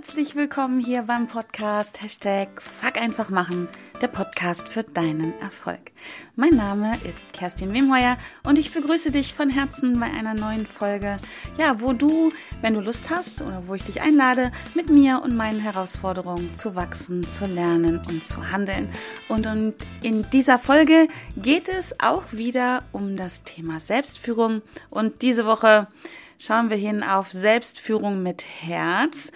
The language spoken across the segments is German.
Herzlich willkommen hier beim Podcast Hashtag Fuck einfach machen, der Podcast für deinen Erfolg. Mein Name ist Kerstin Wemheuer und ich begrüße dich von Herzen bei einer neuen Folge, ja, wo du, wenn du Lust hast oder wo ich dich einlade, mit mir und meinen Herausforderungen zu wachsen, zu lernen und zu handeln. Und, und in dieser Folge geht es auch wieder um das Thema Selbstführung und diese Woche schauen wir hin auf Selbstführung mit Herz.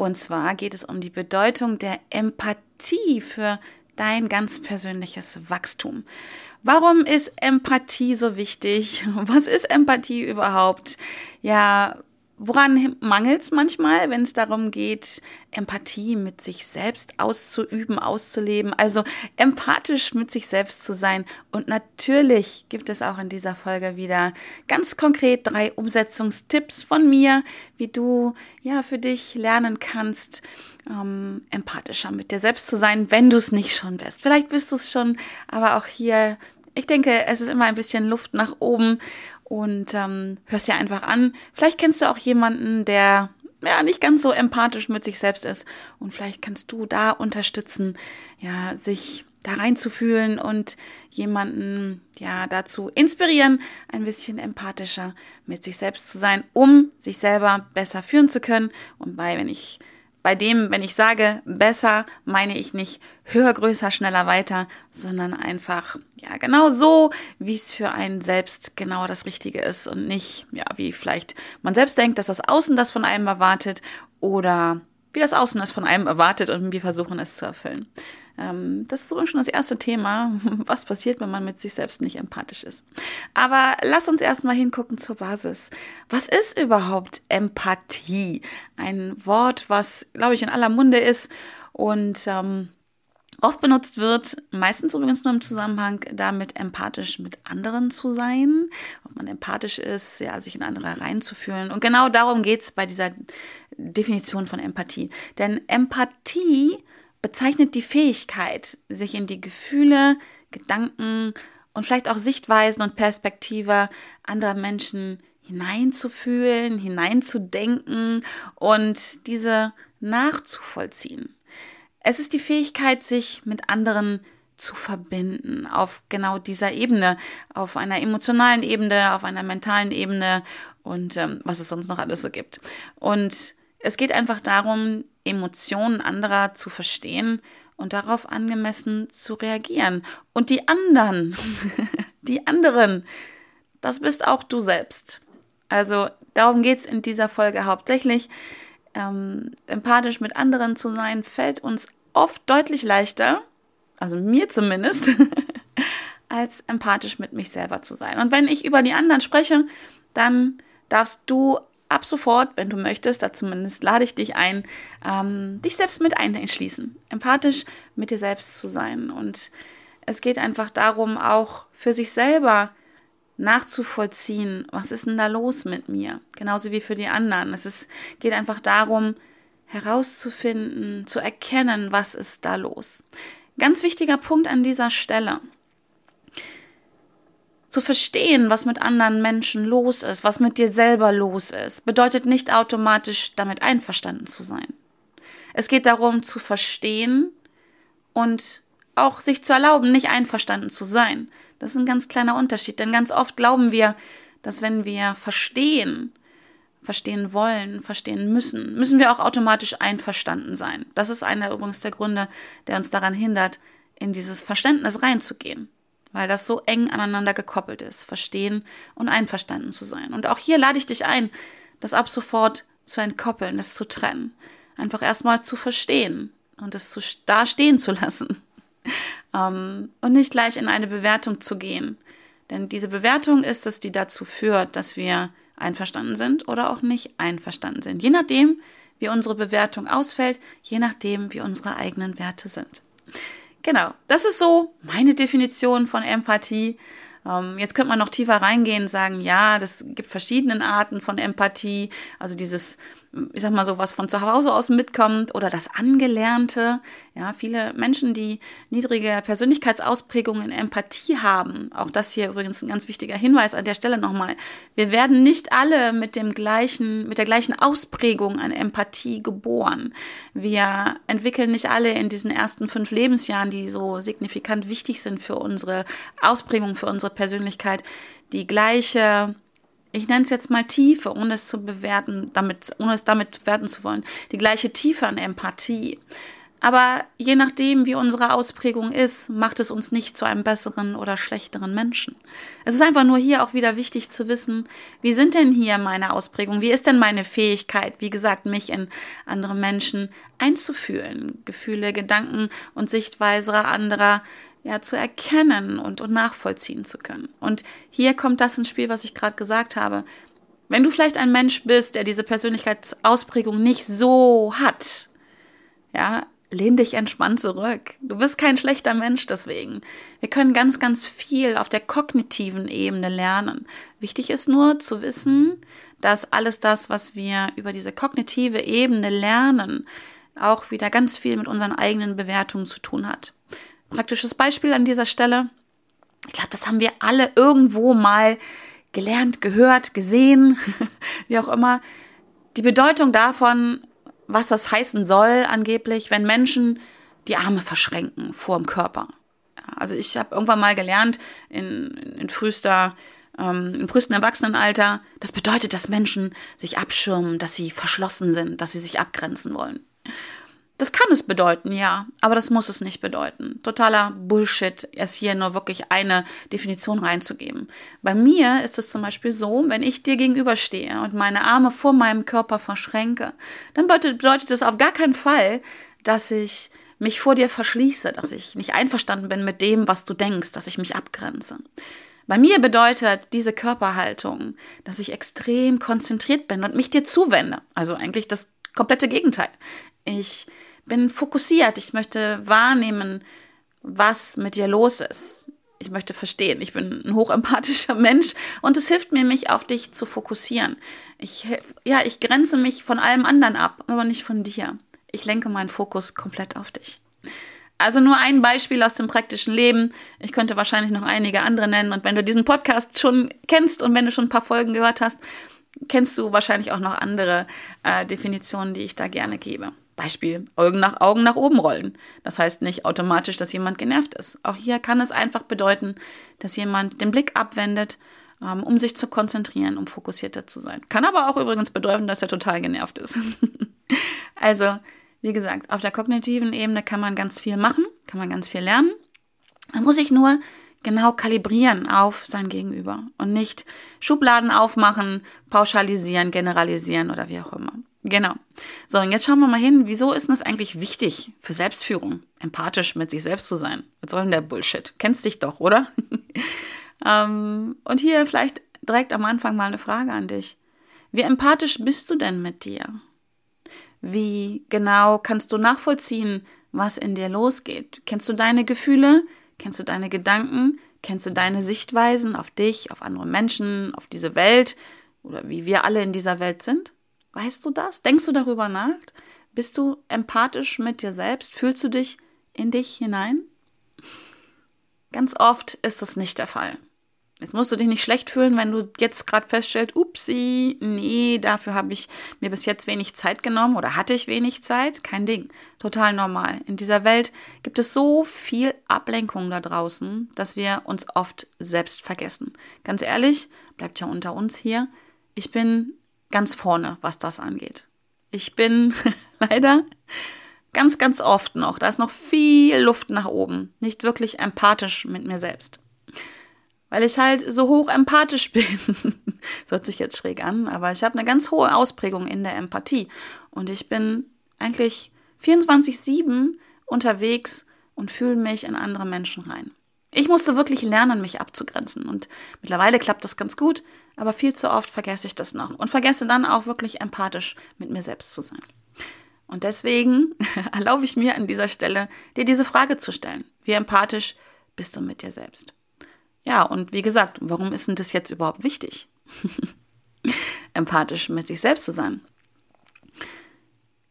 Und zwar geht es um die Bedeutung der Empathie für dein ganz persönliches Wachstum. Warum ist Empathie so wichtig? Was ist Empathie überhaupt? Ja, Woran mangelt es manchmal, wenn es darum geht, Empathie mit sich selbst auszuüben, auszuleben, also empathisch mit sich selbst zu sein? Und natürlich gibt es auch in dieser Folge wieder ganz konkret drei Umsetzungstipps von mir, wie du ja für dich lernen kannst, ähm, empathischer mit dir selbst zu sein, wenn du es nicht schon bist. Vielleicht bist du es schon, aber auch hier ich denke, es ist immer ein bisschen Luft nach oben und ähm, hörst dir einfach an. Vielleicht kennst du auch jemanden, der ja nicht ganz so empathisch mit sich selbst ist und vielleicht kannst du da unterstützen, ja, sich da reinzufühlen und jemanden ja dazu inspirieren, ein bisschen empathischer mit sich selbst zu sein, um sich selber besser führen zu können. Und bei, wenn ich bei dem, wenn ich sage besser, meine ich nicht höher, größer, schneller, weiter, sondern einfach, ja, genau so, wie es für einen selbst genau das Richtige ist und nicht, ja, wie vielleicht man selbst denkt, dass das Außen das von einem erwartet oder wie das Außen es von einem erwartet und wir versuchen es zu erfüllen. Ähm, das ist übrigens schon das erste Thema, was passiert, wenn man mit sich selbst nicht empathisch ist. Aber lass uns erstmal hingucken zur Basis. Was ist überhaupt Empathie? Ein Wort, was, glaube ich, in aller Munde ist und ähm, oft benutzt wird, meistens übrigens nur im Zusammenhang damit, empathisch mit anderen zu sein. Ob man empathisch ist, ja, sich in andere reinzufühlen. Und genau darum geht es bei dieser Definition von Empathie. Denn Empathie bezeichnet die Fähigkeit, sich in die Gefühle, Gedanken und vielleicht auch Sichtweisen und Perspektive anderer Menschen hineinzufühlen, hineinzudenken und diese nachzuvollziehen. Es ist die Fähigkeit, sich mit anderen zu verbinden auf genau dieser Ebene, auf einer emotionalen Ebene, auf einer mentalen Ebene und ähm, was es sonst noch alles so gibt. Und es geht einfach darum, Emotionen anderer zu verstehen und darauf angemessen zu reagieren. Und die anderen, die anderen, das bist auch du selbst. Also darum geht es in dieser Folge hauptsächlich. Ähm, empathisch mit anderen zu sein, fällt uns oft deutlich leichter, also mir zumindest, als empathisch mit mich selber zu sein. Und wenn ich über die anderen spreche, dann darfst du ab sofort, wenn du möchtest, da zumindest lade ich dich ein, ähm, dich selbst mit einschließen, empathisch mit dir selbst zu sein. Und es geht einfach darum, auch für sich selber nachzuvollziehen, was ist denn da los mit mir, genauso wie für die anderen. Es ist, geht einfach darum, herauszufinden, zu erkennen, was ist da los. Ganz wichtiger Punkt an dieser Stelle zu verstehen, was mit anderen Menschen los ist, was mit dir selber los ist, bedeutet nicht automatisch damit einverstanden zu sein. Es geht darum zu verstehen und auch sich zu erlauben, nicht einverstanden zu sein. Das ist ein ganz kleiner Unterschied, denn ganz oft glauben wir, dass wenn wir verstehen, verstehen wollen, verstehen müssen, müssen wir auch automatisch einverstanden sein. Das ist einer übrigens der Gründe, der uns daran hindert, in dieses Verständnis reinzugehen weil das so eng aneinander gekoppelt ist, verstehen und einverstanden zu sein. Und auch hier lade ich dich ein, das ab sofort zu entkoppeln, es zu trennen. Einfach erstmal zu verstehen und es da stehen zu lassen. ähm, und nicht gleich in eine Bewertung zu gehen. Denn diese Bewertung ist es, die dazu führt, dass wir einverstanden sind oder auch nicht einverstanden sind. Je nachdem, wie unsere Bewertung ausfällt, je nachdem, wie unsere eigenen Werte sind. Genau, das ist so meine Definition von Empathie. Ähm, jetzt könnte man noch tiefer reingehen und sagen, ja, das gibt verschiedene Arten von Empathie. Also dieses ich sag mal so, was von zu Hause aus mitkommt oder das Angelernte. Ja, viele Menschen, die niedrige Persönlichkeitsausprägungen, Empathie haben, auch das hier übrigens ein ganz wichtiger Hinweis an der Stelle nochmal. Wir werden nicht alle mit dem gleichen, mit der gleichen Ausprägung an Empathie geboren. Wir entwickeln nicht alle in diesen ersten fünf Lebensjahren, die so signifikant wichtig sind für unsere Ausprägung, für unsere Persönlichkeit, die gleiche ich nenne es jetzt mal Tiefe, ohne es zu bewerten, damit, ohne es damit bewerten zu wollen, die gleiche Tiefe an Empathie. Aber je nachdem, wie unsere Ausprägung ist, macht es uns nicht zu einem besseren oder schlechteren Menschen. Es ist einfach nur hier auch wieder wichtig zu wissen, wie sind denn hier meine Ausprägungen? Wie ist denn meine Fähigkeit, wie gesagt, mich in andere Menschen einzufühlen? Gefühle, Gedanken und Sichtweise anderer ja, zu erkennen und, und nachvollziehen zu können. Und hier kommt das ins Spiel, was ich gerade gesagt habe. Wenn du vielleicht ein Mensch bist, der diese Persönlichkeitsausprägung nicht so hat, ja, lehn dich entspannt zurück. Du bist kein schlechter Mensch deswegen. Wir können ganz, ganz viel auf der kognitiven Ebene lernen. Wichtig ist nur zu wissen, dass alles das, was wir über diese kognitive Ebene lernen, auch wieder ganz viel mit unseren eigenen Bewertungen zu tun hat praktisches Beispiel an dieser Stelle. Ich glaube, das haben wir alle irgendwo mal gelernt, gehört, gesehen, wie auch immer. Die Bedeutung davon, was das heißen soll, angeblich, wenn Menschen die Arme verschränken vor dem Körper. Also ich habe irgendwann mal gelernt in, in frühester ähm, im frühesten Erwachsenenalter, das bedeutet, dass Menschen sich abschirmen, dass sie verschlossen sind, dass sie sich abgrenzen wollen. Das kann es bedeuten, ja, aber das muss es nicht bedeuten. Totaler Bullshit, erst hier nur wirklich eine Definition reinzugeben. Bei mir ist es zum Beispiel so, wenn ich dir gegenüberstehe und meine Arme vor meinem Körper verschränke, dann bedeutet das auf gar keinen Fall, dass ich mich vor dir verschließe, dass ich nicht einverstanden bin mit dem, was du denkst, dass ich mich abgrenze. Bei mir bedeutet diese Körperhaltung, dass ich extrem konzentriert bin und mich dir zuwende. Also eigentlich das komplette Gegenteil. Ich bin fokussiert. Ich möchte wahrnehmen, was mit dir los ist. Ich möchte verstehen. Ich bin ein hochempathischer Mensch und es hilft mir, mich auf dich zu fokussieren. Ich, ja, ich grenze mich von allem anderen ab, aber nicht von dir. Ich lenke meinen Fokus komplett auf dich. Also nur ein Beispiel aus dem praktischen Leben. Ich könnte wahrscheinlich noch einige andere nennen. Und wenn du diesen Podcast schon kennst und wenn du schon ein paar Folgen gehört hast, kennst du wahrscheinlich auch noch andere äh, Definitionen, die ich da gerne gebe. Beispiel Augen nach Augen nach oben rollen. Das heißt nicht automatisch, dass jemand genervt ist. Auch hier kann es einfach bedeuten, dass jemand den Blick abwendet, ähm, um sich zu konzentrieren, um fokussierter zu sein. Kann aber auch übrigens bedeuten, dass er total genervt ist. also, wie gesagt, auf der kognitiven Ebene kann man ganz viel machen, kann man ganz viel lernen. Man muss sich nur genau kalibrieren auf sein Gegenüber und nicht Schubladen aufmachen, pauschalisieren, generalisieren oder wie auch immer. Genau. So, und jetzt schauen wir mal hin, wieso ist das eigentlich wichtig für Selbstführung, empathisch mit sich selbst zu sein? Was soll denn der Bullshit? Kennst dich doch, oder? ähm, und hier vielleicht direkt am Anfang mal eine Frage an dich. Wie empathisch bist du denn mit dir? Wie genau kannst du nachvollziehen, was in dir losgeht? Kennst du deine Gefühle? Kennst du deine Gedanken? Kennst du deine Sichtweisen auf dich, auf andere Menschen, auf diese Welt oder wie wir alle in dieser Welt sind? Weißt du das? Denkst du darüber nach? Bist du empathisch mit dir selbst? Fühlst du dich in dich hinein? Ganz oft ist das nicht der Fall. Jetzt musst du dich nicht schlecht fühlen, wenn du jetzt gerade feststellst, upsi, nee, dafür habe ich mir bis jetzt wenig Zeit genommen oder hatte ich wenig Zeit. Kein Ding. Total normal. In dieser Welt gibt es so viel Ablenkung da draußen, dass wir uns oft selbst vergessen. Ganz ehrlich, bleibt ja unter uns hier. Ich bin ganz vorne, was das angeht. Ich bin leider ganz, ganz oft noch, da ist noch viel Luft nach oben, nicht wirklich empathisch mit mir selbst. Weil ich halt so hoch empathisch bin. das hört sich jetzt schräg an, aber ich habe eine ganz hohe Ausprägung in der Empathie. Und ich bin eigentlich 24-7 unterwegs und fühle mich in andere Menschen rein. Ich musste wirklich lernen, mich abzugrenzen. Und mittlerweile klappt das ganz gut, aber viel zu oft vergesse ich das noch und vergesse dann auch wirklich empathisch mit mir selbst zu sein. Und deswegen erlaube ich mir an dieser Stelle, dir diese Frage zu stellen. Wie empathisch bist du mit dir selbst? Ja, und wie gesagt, warum ist denn das jetzt überhaupt wichtig? empathisch mit sich selbst zu sein.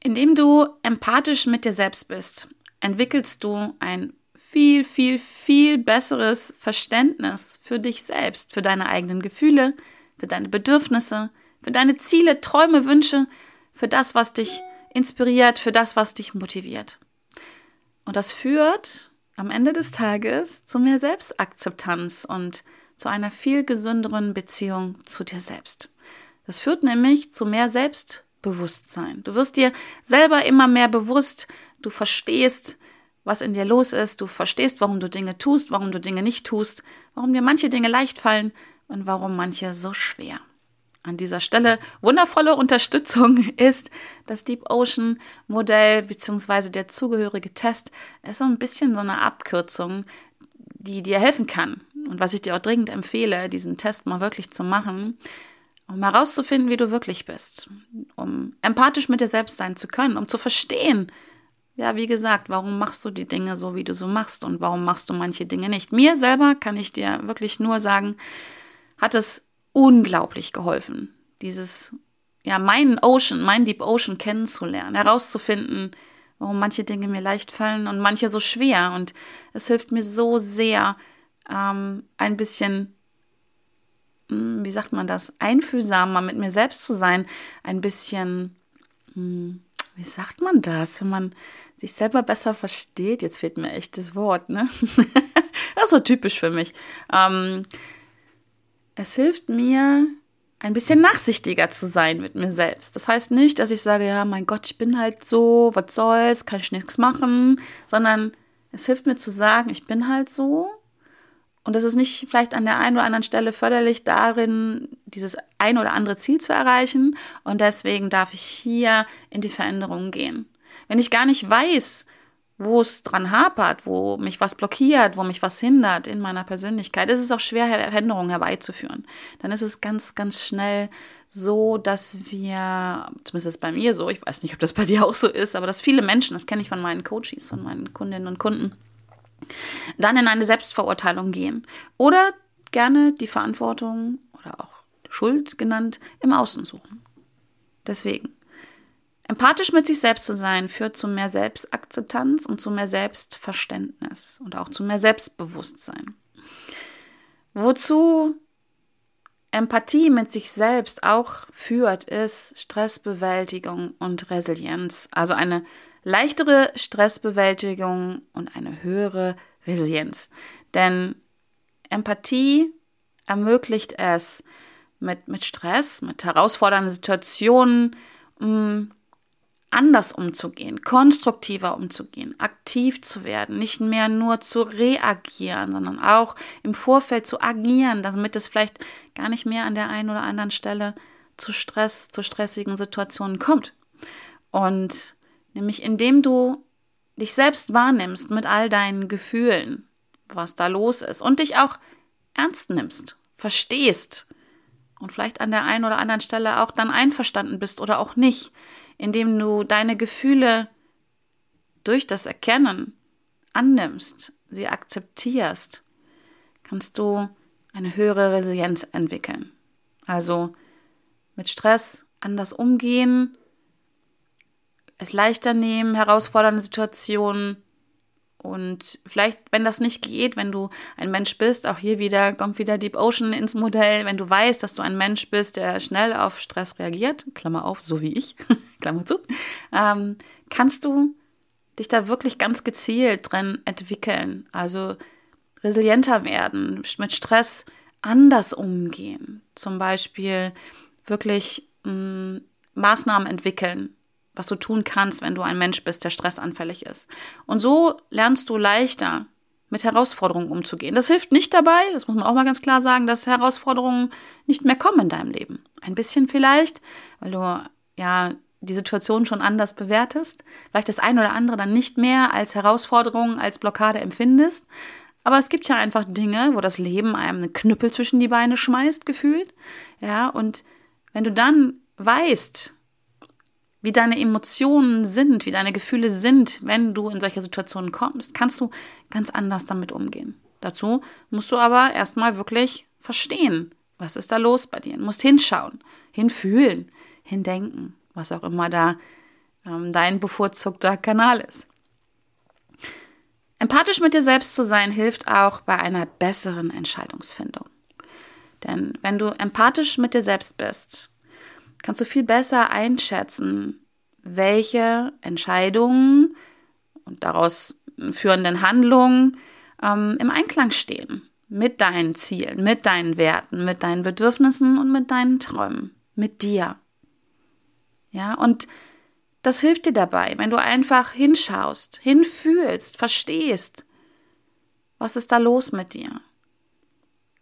Indem du empathisch mit dir selbst bist, entwickelst du ein viel, viel, viel besseres Verständnis für dich selbst, für deine eigenen Gefühle, für deine Bedürfnisse, für deine Ziele, Träume, Wünsche, für das, was dich inspiriert, für das, was dich motiviert. Und das führt am Ende des Tages zu mehr Selbstakzeptanz und zu einer viel gesünderen Beziehung zu dir selbst. Das führt nämlich zu mehr Selbstbewusstsein. Du wirst dir selber immer mehr bewusst, du verstehst, was in dir los ist, du verstehst, warum du Dinge tust, warum du Dinge nicht tust, warum dir manche Dinge leicht fallen und warum manche so schwer. An dieser Stelle wundervolle Unterstützung ist das Deep Ocean Modell bzw. der zugehörige Test. Es ist so ein bisschen so eine Abkürzung, die dir helfen kann. Und was ich dir auch dringend empfehle, diesen Test mal wirklich zu machen, um herauszufinden, wie du wirklich bist, um empathisch mit dir selbst sein zu können, um zu verstehen, ja, wie gesagt, warum machst du die Dinge so, wie du so machst und warum machst du manche Dinge nicht? Mir selber kann ich dir wirklich nur sagen, hat es unglaublich geholfen, dieses, ja, meinen Ocean, mein Deep Ocean kennenzulernen, herauszufinden, warum manche Dinge mir leicht fallen und manche so schwer. Und es hilft mir so sehr, ähm, ein bisschen, hm, wie sagt man das, einfühlsamer mit mir selbst zu sein, ein bisschen, hm, wie sagt man das, wenn man sich selber besser versteht. Jetzt fehlt mir echt das Wort, ne? das ist so typisch für mich. Ähm, es hilft mir, ein bisschen nachsichtiger zu sein mit mir selbst. Das heißt nicht, dass ich sage, ja, mein Gott, ich bin halt so, was soll's, kann ich nichts machen, sondern es hilft mir zu sagen, ich bin halt so. Und das ist nicht vielleicht an der einen oder anderen Stelle förderlich darin, dieses ein oder andere Ziel zu erreichen. Und deswegen darf ich hier in die Veränderung gehen. Wenn ich gar nicht weiß, wo es dran hapert, wo mich was blockiert, wo mich was hindert in meiner Persönlichkeit, ist es auch schwer, Veränderungen herbeizuführen. Dann ist es ganz, ganz schnell so, dass wir, zumindest ist bei mir so, ich weiß nicht, ob das bei dir auch so ist, aber dass viele Menschen, das kenne ich von meinen Coaches, von meinen Kundinnen und Kunden, dann in eine Selbstverurteilung gehen. Oder gerne die Verantwortung oder auch Schuld genannt im Außen suchen. Deswegen Empathisch mit sich selbst zu sein, führt zu mehr Selbstakzeptanz und zu mehr Selbstverständnis und auch zu mehr Selbstbewusstsein. Wozu Empathie mit sich selbst auch führt, ist Stressbewältigung und Resilienz. Also eine leichtere Stressbewältigung und eine höhere Resilienz. Denn Empathie ermöglicht es, mit, mit Stress, mit herausfordernden Situationen, mh, mm, anders umzugehen, konstruktiver umzugehen, aktiv zu werden, nicht mehr nur zu reagieren, sondern auch im Vorfeld zu agieren, damit es vielleicht gar nicht mehr an der einen oder anderen Stelle zu Stress, zu stressigen Situationen kommt. Und nämlich indem du dich selbst wahrnimmst mit all deinen Gefühlen, was da los ist und dich auch ernst nimmst, verstehst und vielleicht an der einen oder anderen Stelle auch dann einverstanden bist oder auch nicht, indem du deine Gefühle durch das Erkennen annimmst, sie akzeptierst, kannst du eine höhere Resilienz entwickeln. Also mit Stress anders umgehen, es leichter nehmen, herausfordernde Situationen und vielleicht, wenn das nicht geht, wenn du ein Mensch bist, auch hier wieder kommt wieder Deep Ocean ins Modell, wenn du weißt, dass du ein Mensch bist, der schnell auf Stress reagiert, Klammer auf, so wie ich, Klammer zu, ähm, kannst du dich da wirklich ganz gezielt drin entwickeln. Also resilienter werden, mit Stress anders umgehen. Zum Beispiel wirklich mh, mm, Maßnahmen entwickeln, was du tun kannst, wenn du ein Mensch bist, der stressanfällig ist. Und so lernst du leichter mit Herausforderungen umzugehen. Das hilft nicht dabei, das muss man auch mal ganz klar sagen, dass Herausforderungen nicht mehr kommen in deinem Leben. Ein bisschen vielleicht, weil du ja die Situation schon anders bewertest, vielleicht das eine oder andere dann nicht mehr als Herausforderung, als Blockade empfindest. Aber es gibt ja einfach Dinge, wo das Leben einem einen Knüppel zwischen die Beine schmeißt, gefühlt. Ja, und wenn du dann weißt, wie deine Emotionen sind, wie deine Gefühle sind, wenn du in solche Situationen kommst, kannst du ganz anders damit umgehen. Dazu musst du aber erstmal wirklich verstehen, was ist da los bei dir. Du musst hinschauen, hinfühlen, hindenken, was auch immer da ähm, dein bevorzugter Kanal ist. Empathisch mit dir selbst zu sein hilft auch bei einer besseren Entscheidungsfindung. Denn wenn du empathisch mit dir selbst bist, kannst du viel besser einschätzen, welche Entscheidungen und daraus führenden Handlungen ähm, im Einklang stehen mit deinen Zielen, mit deinen Werten, mit deinen Bedürfnissen und mit deinen Träumen, mit dir. Ja, und das hilft dir dabei, wenn du einfach hinschaust, hinfühlst, verstehst, was ist da los mit dir.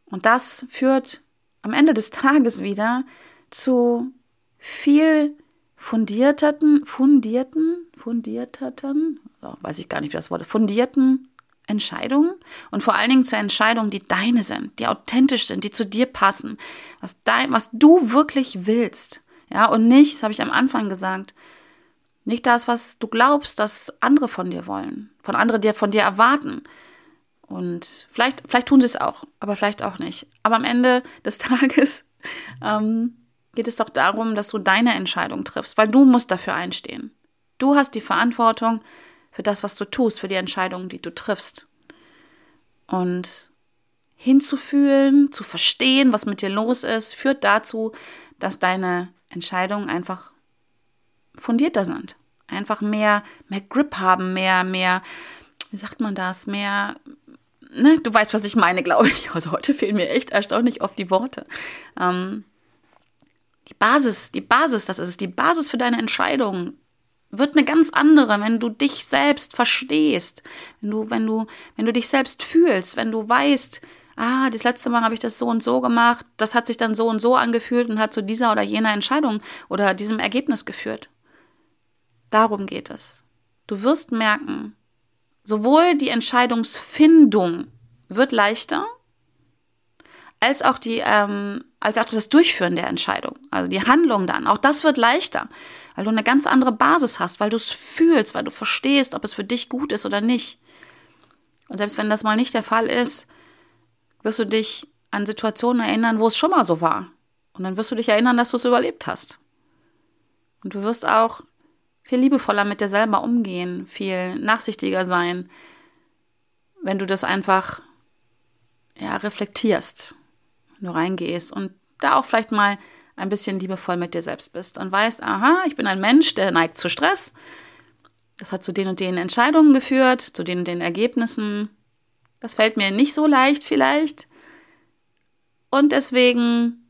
Und das führt am Ende des Tages wieder zu viel fundierten, fundierten, fundierten, oh, weiß ich gar nicht, wie das Wort fundierten Entscheidungen und vor allen Dingen zu Entscheidungen, die deine sind, die authentisch sind, die zu dir passen, was, dein, was du wirklich willst. Ja, und nicht, das habe ich am Anfang gesagt, nicht das, was du glaubst, dass andere von dir wollen, von anderen dir von dir erwarten. Und vielleicht, vielleicht tun sie es auch, aber vielleicht auch nicht. Aber am Ende des Tages ähm, geht es doch darum, dass du deine Entscheidung triffst, weil du musst dafür einstehen. Du hast die Verantwortung für das, was du tust, für die Entscheidungen, die du triffst. Und hinzufühlen, zu verstehen, was mit dir los ist, führt dazu, dass deine Entscheidungen einfach fundierter sind. Einfach mehr, mehr Grip haben, mehr, mehr, wie sagt man das, mehr, ne, du weißt, was ich meine, glaube ich. Also heute fehlen mir echt erstaunlich oft die Worte. Ähm, die Basis, die Basis, das ist es, die Basis für deine Entscheidungen wird eine ganz andere, wenn du dich selbst verstehst, wenn du, wenn du, wenn du dich selbst fühlst, wenn du weißt, ah, das letzte Mal habe ich das so und so gemacht, das hat sich dann so und so angefühlt und hat zu dieser oder jener Entscheidung oder diesem Ergebnis geführt. Darum geht es. Du wirst merken, sowohl die Entscheidungsfindung wird leichter, als auch die, ähm, als auch das Durchführen der Entscheidung, also die Handlung dann. Auch das wird leichter, weil du eine ganz andere Basis hast, weil du es fühlst, weil du verstehst, ob es für dich gut ist oder nicht. Und selbst wenn das mal nicht der Fall ist, wirst du dich an Situationen erinnern, wo es schon mal so war. Und dann wirst du dich erinnern, dass du es überlebt hast. Und du wirst auch viel liebevoller mit dir selber umgehen, viel nachsichtiger sein, wenn du das einfach ja, reflektierst du reingehst und da auch vielleicht mal ein bisschen liebevoll mit dir selbst bist und weißt, aha, ich bin ein Mensch, der neigt zu Stress. Das hat zu den und den Entscheidungen geführt, zu den und den Ergebnissen. Das fällt mir nicht so leicht vielleicht. Und deswegen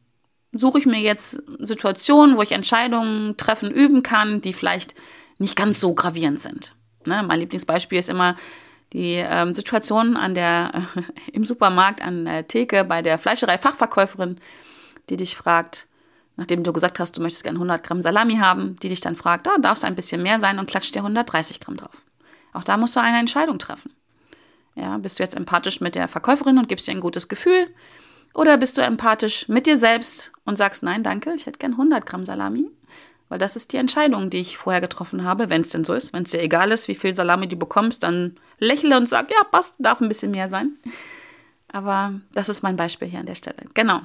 suche ich mir jetzt Situationen, wo ich Entscheidungen treffen üben kann, die vielleicht nicht ganz so gravierend sind. Ne? Mein Lieblingsbeispiel ist immer die ähm, Situation an der, äh, im Supermarkt an der Theke bei der Fleischerei-Fachverkäuferin, die dich fragt, nachdem du gesagt hast, du möchtest gerne 100 Gramm Salami haben, die dich dann fragt, da ah, darf es ein bisschen mehr sein und klatscht dir 130 Gramm drauf. Auch da musst du eine Entscheidung treffen. Ja, bist du jetzt empathisch mit der Verkäuferin und gibst ihr ein gutes Gefühl? Oder bist du empathisch mit dir selbst und sagst, nein, danke, ich hätte gern 100 Gramm Salami? Weil das ist die Entscheidung, die ich vorher getroffen habe, wenn es denn so ist. Wenn es dir egal ist, wie viel Salami du bekommst, dann lächle und sag, ja, passt, darf ein bisschen mehr sein. Aber das ist mein Beispiel hier an der Stelle. Genau.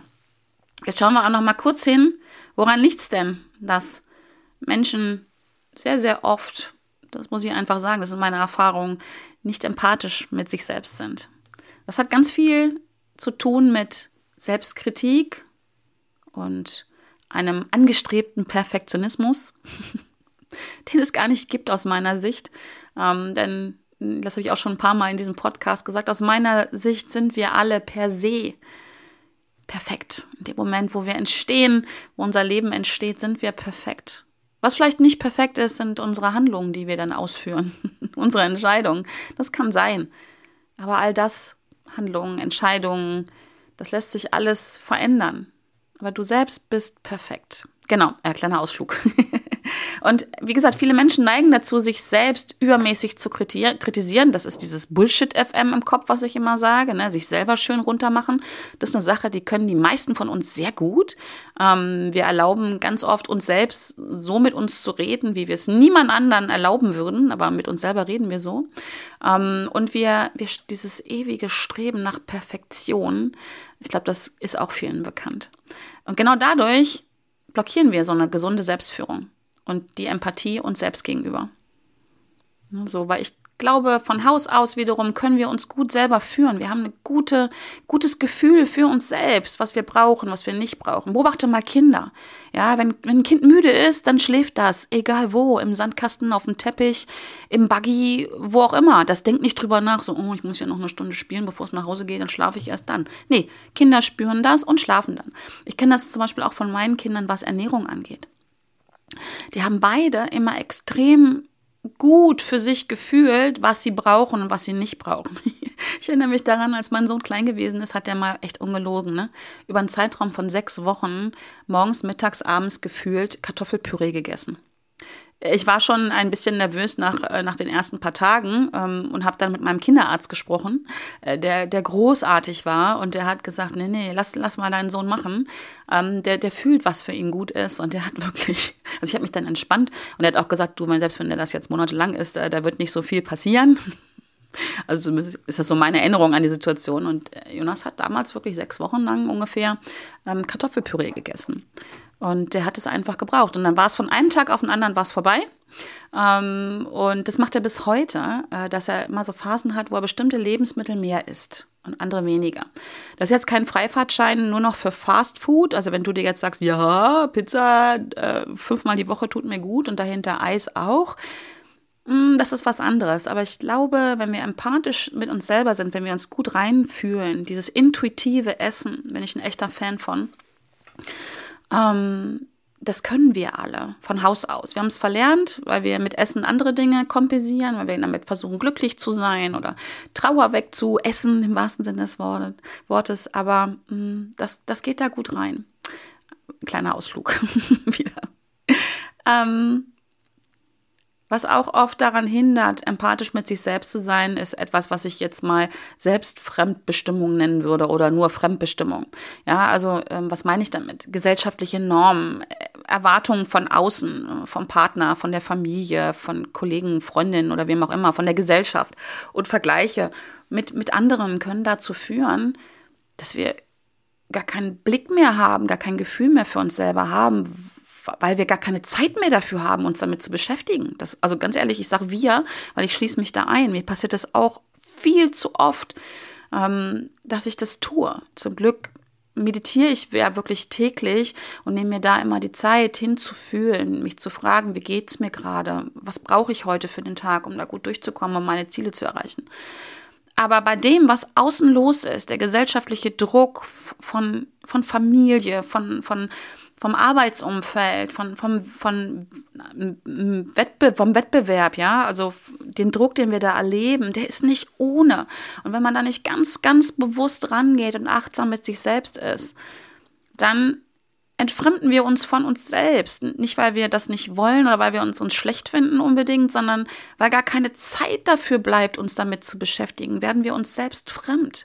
Jetzt schauen wir auch noch mal kurz hin, woran liegt es denn, dass Menschen sehr, sehr oft, das muss ich einfach sagen, das ist meine Erfahrung, nicht empathisch mit sich selbst sind. Das hat ganz viel zu tun mit Selbstkritik und einem angestrebten Perfektionismus, den es gar nicht gibt aus meiner Sicht. Ähm, denn, das habe ich auch schon ein paar Mal in diesem Podcast gesagt, aus meiner Sicht sind wir alle per se perfekt. In dem Moment, wo wir entstehen, wo unser Leben entsteht, sind wir perfekt. Was vielleicht nicht perfekt ist, sind unsere Handlungen, die wir dann ausführen, unsere Entscheidungen. Das kann sein. Aber all das, Handlungen, Entscheidungen, das lässt sich alles verändern aber du selbst bist perfekt. Genau, äh, kleiner Ausflug. und wie gesagt, viele Menschen neigen dazu, sich selbst übermäßig zu kritisieren. Das ist dieses Bullshit-FM im Kopf, was ich immer sage, ne? sich selber schön runtermachen. Das ist eine Sache, die können die meisten von uns sehr gut. Ähm, wir erlauben ganz oft uns selbst so mit uns zu reden, wie wir es niemand anderen erlauben würden, aber mit uns selber reden wir so. Ähm, und wir, wir dieses ewige Streben nach Perfektion, ich glaube, das ist auch vielen bekannt. Und genau dadurch blockieren wir so eine gesunde Selbstführung. und die Empathie uns selbst gegenüber. So, weil ich glaube, von Haus aus wiederum können wir uns gut selber führen. Wir haben ein gute, gutes Gefühl für uns selbst, was wir brauchen, was wir nicht brauchen. Beobachte mal Kinder. Ja, wenn, wenn ein Kind müde ist, dann schläft das, egal wo, im Sandkasten, auf dem Teppich, im Buggy, wo auch immer. Das denkt nicht drüber nach, so, oh, ich muss ja noch eine Stunde spielen, bevor es nach Hause geht, dann schlafe ich erst dann. Nee, Kinder spüren das und schlafen dann. Ich kenne das zum Beispiel auch von meinen Kindern, was Ernährung angeht. Die haben beide immer extrem gut für sich gefühlt, was sie brauchen und was sie nicht brauchen. Ich erinnere mich daran, als mein Sohn klein gewesen ist, hat er mal echt ungelogen, ne? Über einen Zeitraum von sechs Wochen morgens, mittags, abends gefühlt Kartoffelpüree gegessen ich war schon ein bisschen nervös nach, äh, nach den ersten paar Tagen ähm, und habe dann mit meinem Kinderarzt gesprochen, äh, der, der großartig war und der hat gesagt, nee, nee, lass, lass mal deinen Sohn machen. Ähm, der, der fühlt, was für ihn gut ist und der hat wirklich, also ich habe mich dann entspannt und er hat auch gesagt, du, selbst wenn der das jetzt monatelang ist, äh, da wird nicht so viel passieren. Also ist das so meine Erinnerung an die Situation. Und äh, Jonas hat damals wirklich sechs Wochen lang ungefähr ähm, Kartoffelpüree gegessen. Und der hat es einfach gebraucht. Und dann war es von einem Tag auf den anderen war vorbei. Ähm, und das macht er bis heute, äh, dass er immer so Phasen hat, wo er bestimmte Lebensmittel mehr isst und andere weniger. Das ist jetzt kein Freifahrtschein nur noch für Fast Food. Also wenn du dir jetzt sagst, ja, Pizza äh, fünfmal die Woche tut mir gut und dahinter Eis auch. Mh, hm, das ist was anderes. Aber ich glaube, wenn wir empathisch mit uns selber sind, wenn wir uns gut reinfühlen, dieses intuitive Essen, bin ich ein echter Fan von, ähm, das können wir alle von Haus aus. Wir haben es verlernt, weil wir mit Essen andere Dinge kompensieren, weil wir damit versuchen, glücklich zu sein oder Trauer wegzuessen, im wahrsten Sinne des Wortes. Aber mh, mm, das, das geht da gut rein. Kleiner Ausflug wieder. Ähm, was auch oft daran hindert, empathisch mit sich selbst zu sein, ist etwas, was ich jetzt mal Selbstfremdbestimmung nennen würde oder nur Fremdbestimmung. Ja, also ähm, was meine ich damit? Gesellschaftliche Normen, äh, Erwartungen von außen, äh, vom Partner, von der Familie, von Kollegen, Freundinnen oder wem auch immer, von der Gesellschaft und Vergleiche mit, mit anderen können dazu führen, dass wir gar keinen Blick mehr haben, gar kein Gefühl mehr für uns selber haben, weil wir gar keine Zeit mehr dafür haben, uns damit zu beschäftigen. Das, also ganz ehrlich, ich sage wir, weil ich schließe mich da ein. Mir passiert das auch viel zu oft, ähm, dass ich das tue. Zum Glück meditiere ich ja wirklich täglich und nehme mir da immer die Zeit hinzufühlen, mich zu fragen, wie geht es mir gerade? Was brauche ich heute für den Tag, um da gut durchzukommen, um meine Ziele zu erreichen? Aber bei dem, was außen los ist, der gesellschaftliche Druck von, von Familie, von, von vom Arbeitsumfeld, von, vom, von, Wettbe vom Wettbewerb, ja, also den Druck, den wir da erleben, der ist nicht ohne. Und wenn man da nicht ganz, ganz bewusst rangeht und achtsam mit sich selbst ist, dann entfremden wir uns von uns selbst. Nicht, weil wir das nicht wollen oder weil wir uns, uns schlecht finden unbedingt, sondern weil gar keine Zeit dafür bleibt, uns damit zu beschäftigen, werden wir uns selbst fremd.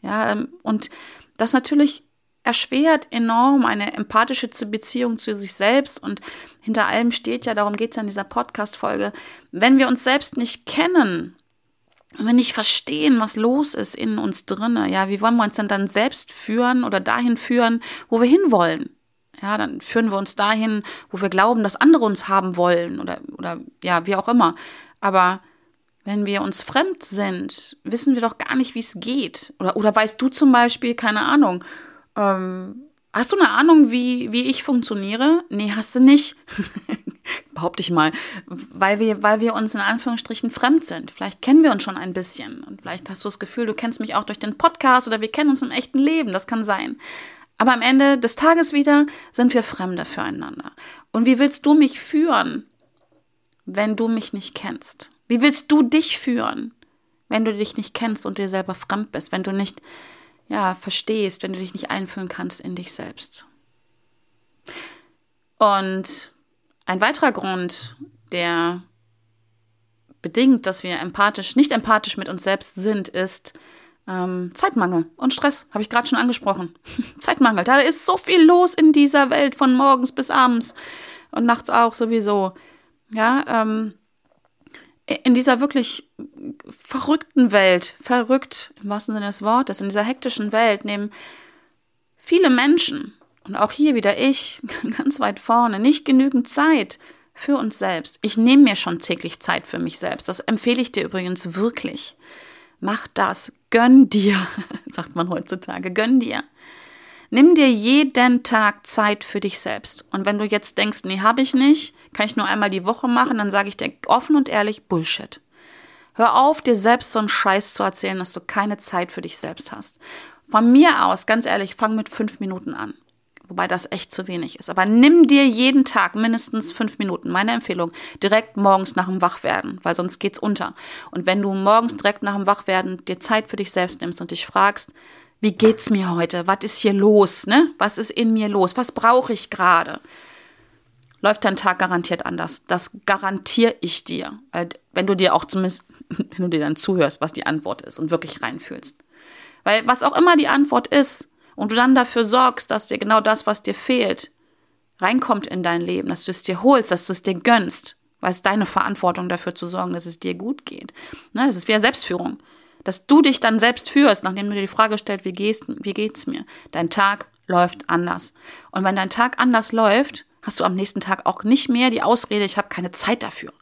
Ja, und das natürlich erschwert enorm eine empathische Beziehung zu sich selbst und hinter allem steht ja, darum geht es ja in dieser Podcast-Folge, wenn wir uns selbst nicht kennen, wenn wir nicht verstehen, was los ist in uns drinne, ja, wie wollen wir uns denn dann selbst führen oder dahin führen, wo wir hinwollen? Ja, dann führen wir uns dahin, wo wir glauben, dass andere uns haben wollen oder, oder ja, wie auch immer. Aber wenn wir uns fremd sind, wissen wir doch gar nicht, wie es geht. Oder, oder weißt du zum Beispiel, keine Ahnung, ähm, hast du eine Ahnung, wie, wie ich funktioniere? Nee, hast du nicht. Behaupte ich mal. Weil wir, weil wir uns in Anführungsstrichen fremd sind. Vielleicht kennen wir uns schon ein bisschen. Und vielleicht hast du das Gefühl, du kennst mich auch durch den Podcast oder wir kennen uns im echten Leben. Das kann sein. Aber am Ende des Tages wieder sind wir Fremde füreinander. Und wie willst du mich führen, wenn du mich nicht kennst? Wie willst du dich führen, wenn du dich nicht kennst und dir selber fremd bist, wenn du nicht ja, verstehst, wenn du dich nicht einfühlen kannst in dich selbst. Und ein weiterer Grund, der bedingt, dass wir empathisch, nicht empathisch mit uns selbst sind, ist ähm, Zeitmangel und Stress, habe ich gerade schon angesprochen. Zeitmangel, da ist so viel los in dieser Welt von morgens bis abends und nachts auch sowieso. Ja, ähm, in dieser wirklich verrückten Welt, verrückt im wahrsten Sinne des Wortes, in dieser hektischen Welt nehmen viele Menschen und auch hier wieder ich ganz weit vorne nicht genügend Zeit für uns selbst. Ich nehme mir schon täglich Zeit für mich selbst. Das empfehle ich dir übrigens wirklich. Mach das. Gönn dir, sagt man heutzutage. Gönn dir. Nimm dir jeden Tag Zeit für dich selbst. Und wenn du jetzt denkst, nee, habe ich nicht, kann ich nur einmal die Woche machen, dann sage ich dir offen und ehrlich Bullshit. Hör auf, dir selbst so einen Scheiß zu erzählen, dass du keine Zeit für dich selbst hast. Von mir aus, ganz ehrlich, fang mit fünf Minuten an wobei das echt zu wenig ist. Aber nimm dir jeden Tag mindestens fünf Minuten, meine Empfehlung, direkt morgens nach dem Wachwerden, weil sonst geht's unter. Und wenn du morgens direkt nach dem Wachwerden dir Zeit für dich selbst nimmst und dich fragst, wie geht's mir heute? Was ist hier los? Ne? Was ist in mir los? Was brauche ich gerade? Läuft dein Tag garantiert anders. Das garantiere ich dir. Weil wenn du dir auch zumindest, wenn du dir dann zuhörst, was die Antwort ist und wirklich reinfühlst. Weil was auch immer die Antwort ist, und du dann dafür sorgst, dass dir genau das, was dir fehlt, reinkommt in dein Leben, dass du es dir holst, dass du es dir gönnst, weil es deine Verantwortung dafür zu sorgen, dass es dir gut geht. Ne, es ist wie Selbstführung. Dass du dich dann selbst führst, nachdem du dir die Frage stellst, wie geht's, wie geht's mir? Dein Tag läuft anders. Und wenn dein Tag anders läuft, hast du am nächsten Tag auch nicht mehr die Ausrede, ich habe keine Zeit dafür.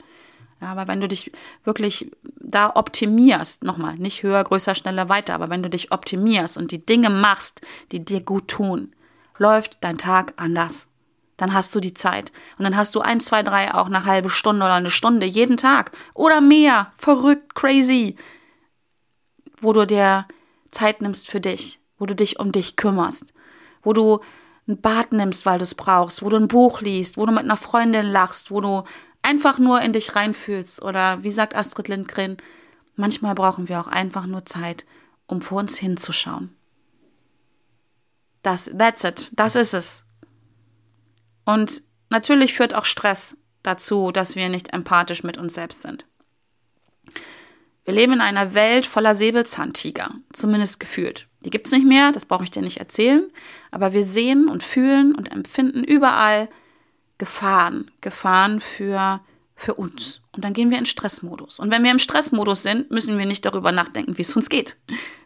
Ja, aber wenn du dich wirklich da optimierst, nochmal, nicht höher, größer, schneller, weiter, aber wenn du dich optimierst und die Dinge machst, die dir gut tun, läuft dein Tag anders. Dann hast du die Zeit. Und dann hast du ein, zwei, drei, auch eine halbe Stunde oder eine Stunde jeden Tag oder mehr. Verrückt, crazy. Wo du dir Zeit nimmst für dich, wo du dich um dich kümmerst, wo du ein Bad nimmst, weil du es brauchst, wo du ein Buch liest, wo du mit einer Freundin lachst, wo du einfach nur in dich reinfühlst. Oder wie sagt Astrid Lindgren, manchmal brauchen wir auch einfach nur Zeit, um vor uns hinzuschauen. Das, that's it, das ist es. Und natürlich führt auch Stress dazu, dass wir nicht empathisch mit uns selbst sind. Wir leben in einer Welt voller Säbelzahntiger, zumindest gefühlt. Die gibt es nicht mehr, das brauche ich dir nicht erzählen, aber wir sehen und fühlen und empfinden überall Gefahren, Gefahren für, für uns. Und dann gehen wir in Stressmodus. Und wenn wir im Stressmodus sind, müssen wir nicht darüber nachdenken, wie es uns geht.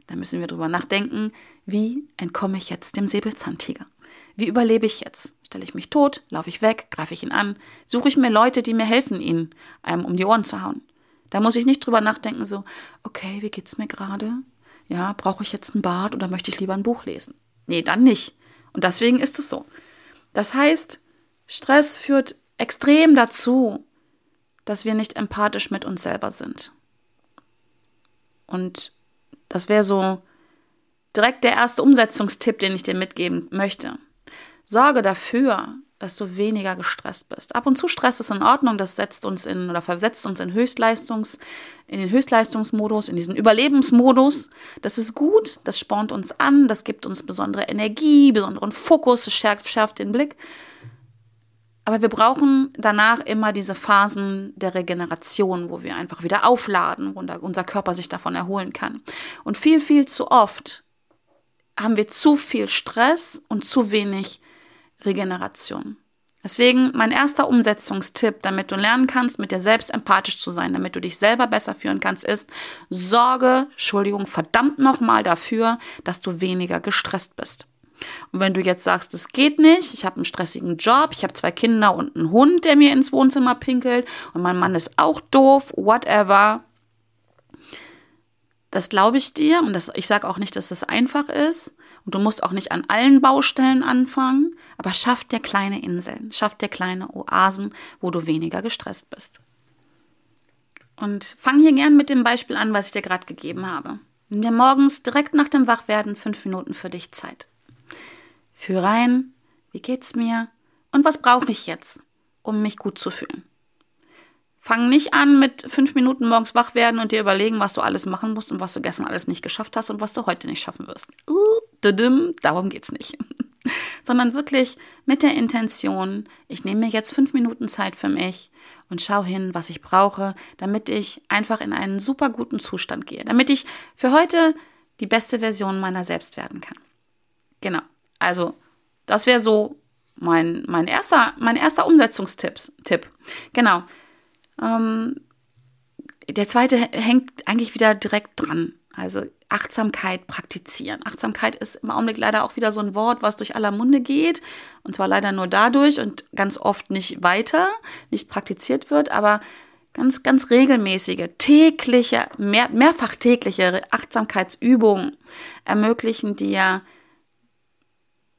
Dann müssen wir darüber nachdenken, wie entkomme ich jetzt dem Säbelzahntiger? Wie überlebe ich jetzt? Stelle ich mich tot? Laufe ich weg? Greife ich ihn an? Suche ich mir Leute, die mir helfen, ihn einem um die Ohren zu hauen? Da muss ich nicht drüber nachdenken, so, okay, wie geht's mir gerade? Ja, brauche ich jetzt ein Bad oder möchte ich lieber ein Buch lesen? Nee, dann nicht. Und deswegen ist es so. Das heißt, Stress führt extrem dazu, dass wir nicht empathisch mit uns selber sind. Und das wäre so direkt der erste Umsetzungstipp, den ich dir mitgeben möchte. Sorge dafür, dass du weniger gestresst bist. Ab und zu Stress ist in Ordnung, das setzt uns in oder versetzt uns in Höchstleistungs, in den Höchstleistungsmodus, in diesen Überlebensmodus. Das ist gut, das spornt uns an, das gibt uns besondere Energie, besonderen Fokus, schärft, schärft den Blick. Aber wir brauchen danach immer diese Phasen der Regeneration, wo wir einfach wieder aufladen, wo unser Körper sich davon erholen kann. Und viel, viel zu oft haben wir zu viel Stress und zu wenig Regeneration. Deswegen mein erster Umsetzungstipp, damit du lernen kannst, mit dir selbst empathisch zu sein, damit du dich selber besser führen kannst, ist, sorge, Entschuldigung, verdammt nochmal dafür, dass du weniger gestresst bist. Und wenn du jetzt sagst, es geht nicht, ich habe einen stressigen Job, ich habe zwei Kinder und einen Hund, der mir ins Wohnzimmer pinkelt und mein Mann ist auch doof, whatever. Das glaube ich dir und das, ich sage auch nicht, dass das einfach ist und du musst auch nicht an allen Baustellen anfangen, aber schaff dir kleine Inseln, schaff dir kleine Oasen, wo du weniger gestresst bist. Und fang hier gern mit dem Beispiel an, was ich dir gerade gegeben habe. Nimm dir morgens direkt nach dem Wachwerden fünf Minuten für dich Zeit. Fühl rein, wie geht's mir und was brauche ich jetzt, um mich gut zu fühlen. Fang nicht an mit fünf Minuten morgens wach werden und dir überlegen, was du alles machen musst und was du gestern alles nicht geschafft hast und was du heute nicht schaffen wirst. Uh, darum geht's nicht. Sondern wirklich mit der Intention, ich nehme mir jetzt fünf Minuten Zeit für mich und schau hin, was ich brauche, damit ich einfach in einen super guten Zustand gehe, damit ich für heute die beste Version meiner selbst werden kann. Genau. Also, das wäre so mein, mein, erster, mein erster Umsetzungstipp. Tipp. Genau. Ähm, der zweite hängt eigentlich wieder direkt dran. Also Achtsamkeit praktizieren. Achtsamkeit ist im Augenblick leider auch wieder so ein Wort, was durch aller Munde geht. Und zwar leider nur dadurch und ganz oft nicht weiter, nicht praktiziert wird, aber ganz, ganz regelmäßige, tägliche, mehr, mehrfach tägliche Achtsamkeitsübungen ermöglichen dir,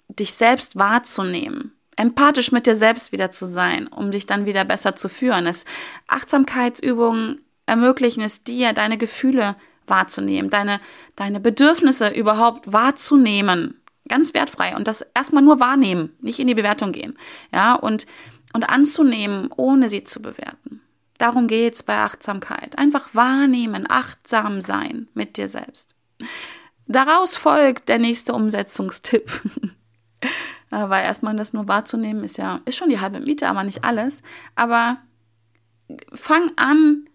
dich selbst wahrzunehmen, empathisch mit dir selbst wieder zu sein, um dich dann wieder besser zu führen. Es, Achtsamkeitsübungen ermöglichen es dir, deine Gefühle wahrzunehmen, deine, deine Bedürfnisse überhaupt wahrzunehmen. Ganz wertfrei. Und das erstmal nur wahrnehmen, nicht in die Bewertung gehen. Ja, und, und anzunehmen, ohne sie zu bewerten. Darum geht es bei Achtsamkeit. Einfach wahrnehmen, achtsam sein mit dir selbst. Daraus folgt der nächste Umsetzungstipp. Weil erstmal das nur wahrzunehmen ist ja, ist schon die halbe Miete, aber nicht alles. Aber fang an,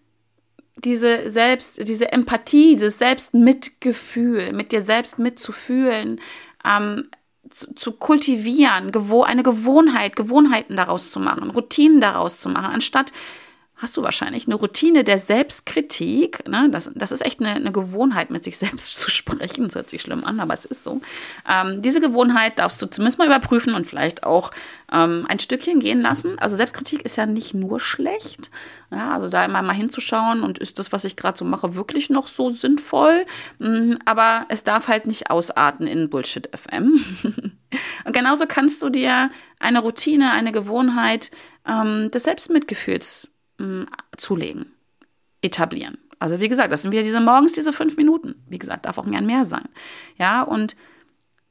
diese Selbst, diese Empathie, dieses Selbstmitgefühl, mit dir selbst mitzufühlen, ähm, zu, zu, kultivieren, eine Gewohnheit, Gewohnheiten daraus zu machen, Routinen daraus zu machen, anstatt hast du wahrscheinlich eine Routine der Selbstkritik. Ne? Das, das ist echt eine, eine Gewohnheit, mit sich selbst zu sprechen. Das hört sich schlimm an, aber es ist so. Ähm, diese Gewohnheit darfst du zumindest mal überprüfen und vielleicht auch ähm, ein Stückchen gehen lassen. Also Selbstkritik ist ja nicht nur schlecht. Ja, also da immer mal hinzuschauen und ist das, was ich gerade so mache, wirklich noch so sinnvoll? Mhm, aber es darf halt nicht ausarten in Bullshit FM. und genauso kannst du dir eine Routine, eine Gewohnheit ähm, des Selbstmitgefühls mh, zulegen, etablieren. Also wie gesagt, das sind wieder diese morgens diese fünf Minuten. Wie gesagt, darf auch gern mehr sein. Ja, und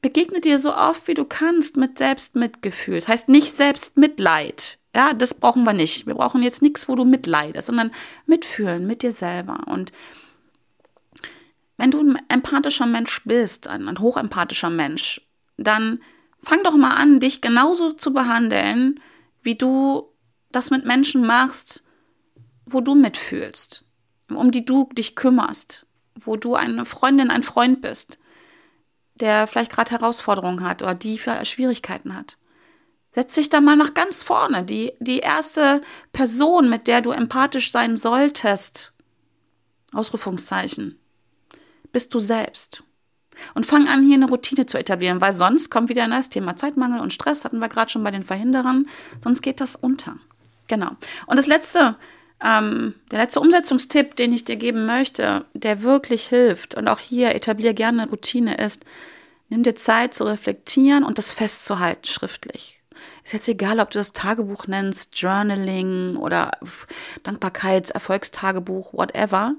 begegne dir so oft, wie du kannst mit Selbstmitgefühl. Das heißt nicht Selbstmitleid. Ja, das brauchen wir nicht. Wir brauchen jetzt nichts, wo du mitleidest, sondern mitfühlen mit dir selber. Und wenn du ein empathischer Mensch bist, ein, ein hochempathischer Mensch, dann fang doch mal an, dich genauso zu behandeln, wie du das mit Menschen machst, wo du mitfühlst, um die du dich kümmerst, wo du eine Freundin, ein Freund bist, der vielleicht gerade Herausforderungen hat oder die Schwierigkeiten hat. Setz dich da mal nach ganz vorne. Die, die erste Person, mit der du empathisch sein solltest, Ausrufungszeichen, bist du selbst. Und fang an, hier eine Routine zu etablieren, weil sonst kommt wieder das Thema Zeitmangel und Stress, hatten wir gerade schon bei den Verhinderern, sonst geht das unter. Genau. Und das letzte, ähm, der letzte Umsetzungstipp, den ich dir geben möchte, der wirklich hilft und auch hier etabliere gerne Routine ist, nimm dir Zeit zu reflektieren und das festzuhalten schriftlich. Ist jetzt egal, ob du das Tagebuch nennst, Journaling oder Dankbarkeits-, Erfolgstagebuch, whatever.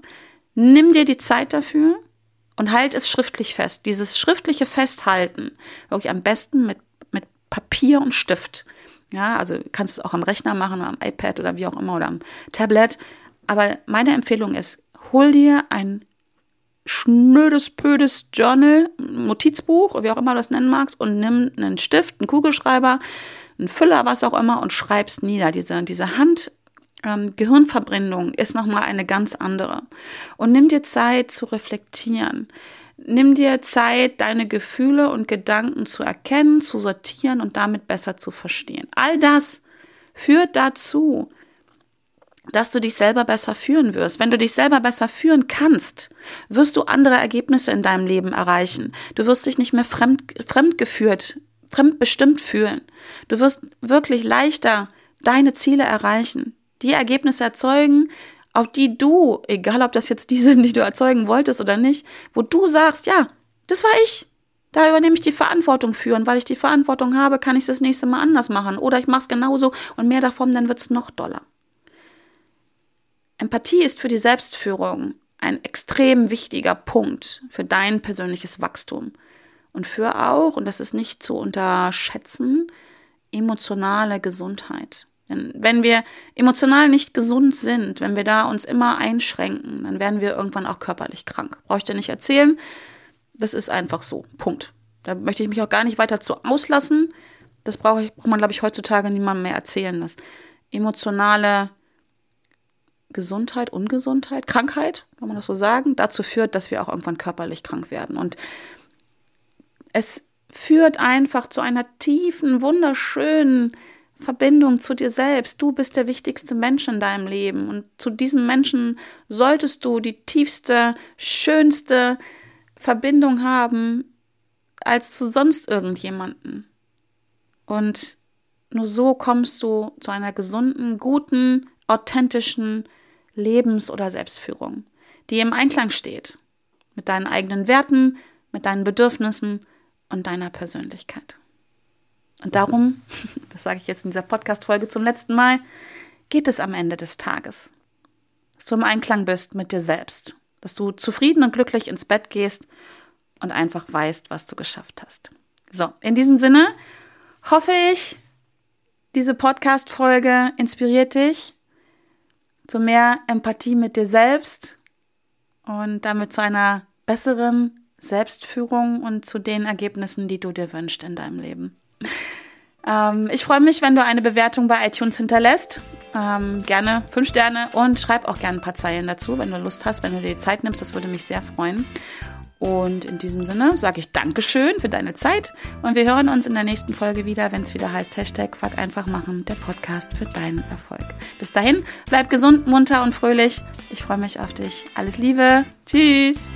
Nimm dir die Zeit dafür und halt es schriftlich fest. Dieses schriftliche Festhalten, wirklich am besten mit, mit Papier und Stift. Ja, also kannst es auch am Rechner machen, am iPad oder wie auch immer oder am Tablet. Aber meine Empfehlung ist, hol dir ein schnödes, pödes Journal, Notizbuch, wie auch immer du das nennen magst, und nimm einen Stift, einen Kugelschreiber, einen Füller, was auch immer, und schreibst nieder. Diese, diese Hand, ähm, Gehirnverbrennung ist nochmal eine ganz andere. Und nimm dir Zeit zu reflektieren. Nimm dir Zeit, deine Gefühle und Gedanken zu erkennen, zu sortieren und damit besser zu verstehen. All das führt dazu, dass du dich selber besser führen wirst. Wenn du dich selber besser führen kannst, wirst du andere Ergebnisse in deinem Leben erreichen. Du wirst dich nicht mehr fremd, fremdgeführt, fremdbestimmt fühlen. Du wirst wirklich leichter deine Ziele erreichen, die Ergebnisse erzeugen, auf die du, egal ob das jetzt die sind, die du erzeugen wolltest oder nicht, wo du sagst, ja, das war ich. Da übernehme ich die Verantwortung für und weil ich die Verantwortung habe, kann ich es das nächste Mal anders machen oder ich mache es genauso und mehr davon, dann wird es noch doller. Empathie ist für die Selbstführung ein extrem wichtiger Punkt für dein persönliches Wachstum und für auch, und das ist nicht zu unterschätzen, emotionale Gesundheit. Denn wenn wir emotional nicht gesund sind, wenn wir da uns immer einschränken, dann werden wir irgendwann auch körperlich krank. Brauche ich dir nicht erzählen. Das ist einfach so. Punkt. Da möchte ich mich auch gar nicht weiter zu auslassen. Das brauche ich, braucht man, glaube ich, heutzutage niemandem mehr erzählen. dass emotionale Gesundheit, Ungesundheit, Krankheit, kann man das so sagen, dazu führt, dass wir auch irgendwann körperlich krank werden. Und es führt einfach zu einer tiefen, wunderschönen Verbindung zu dir selbst. Du bist der wichtigste Mensch in deinem Leben und zu diesem Menschen solltest du die tiefste, schönste, Verbindung haben als zu sonst irgendjemanden. Und nur so kommst du zu einer gesunden, guten, authentischen Lebens- oder Selbstführung, die im Einklang steht mit deinen eigenen Werten, mit deinen Bedürfnissen und deiner Persönlichkeit. Und darum, das sage ich jetzt in dieser Podcast-Folge zum letzten Mal, geht es am Ende des Tages. Dass du im Einklang bist mit dir selbst, dass du zufrieden und glücklich ins Bett gehst und einfach weißt, was du geschafft hast. So, in diesem Sinne hoffe ich, diese Podcast-Folge inspiriert dich zu mehr Empathie mit dir selbst und damit zu einer besseren Selbstführung und zu den Ergebnissen, die du dir wünschst in deinem Leben. Ähm, ich freue mich, wenn du eine Bewertung bei iTunes hinterlässt. Ähm, gerne fünf Sterne und schreib auch gerne ein paar Zeilen dazu, wenn du Lust hast, wenn du dir die Zeit nimmst. Das würde mich sehr freuen. Und in diesem Sinne sage ich Dankeschön für deine Zeit und wir hören uns in der nächsten Folge wieder, wenn es wieder heißt Hashtag Fuck einfach machen, der Podcast für deinen Erfolg. Bis dahin, bleib gesund, munter und fröhlich. Ich freue mich auf dich. Alles Liebe. Tschüss.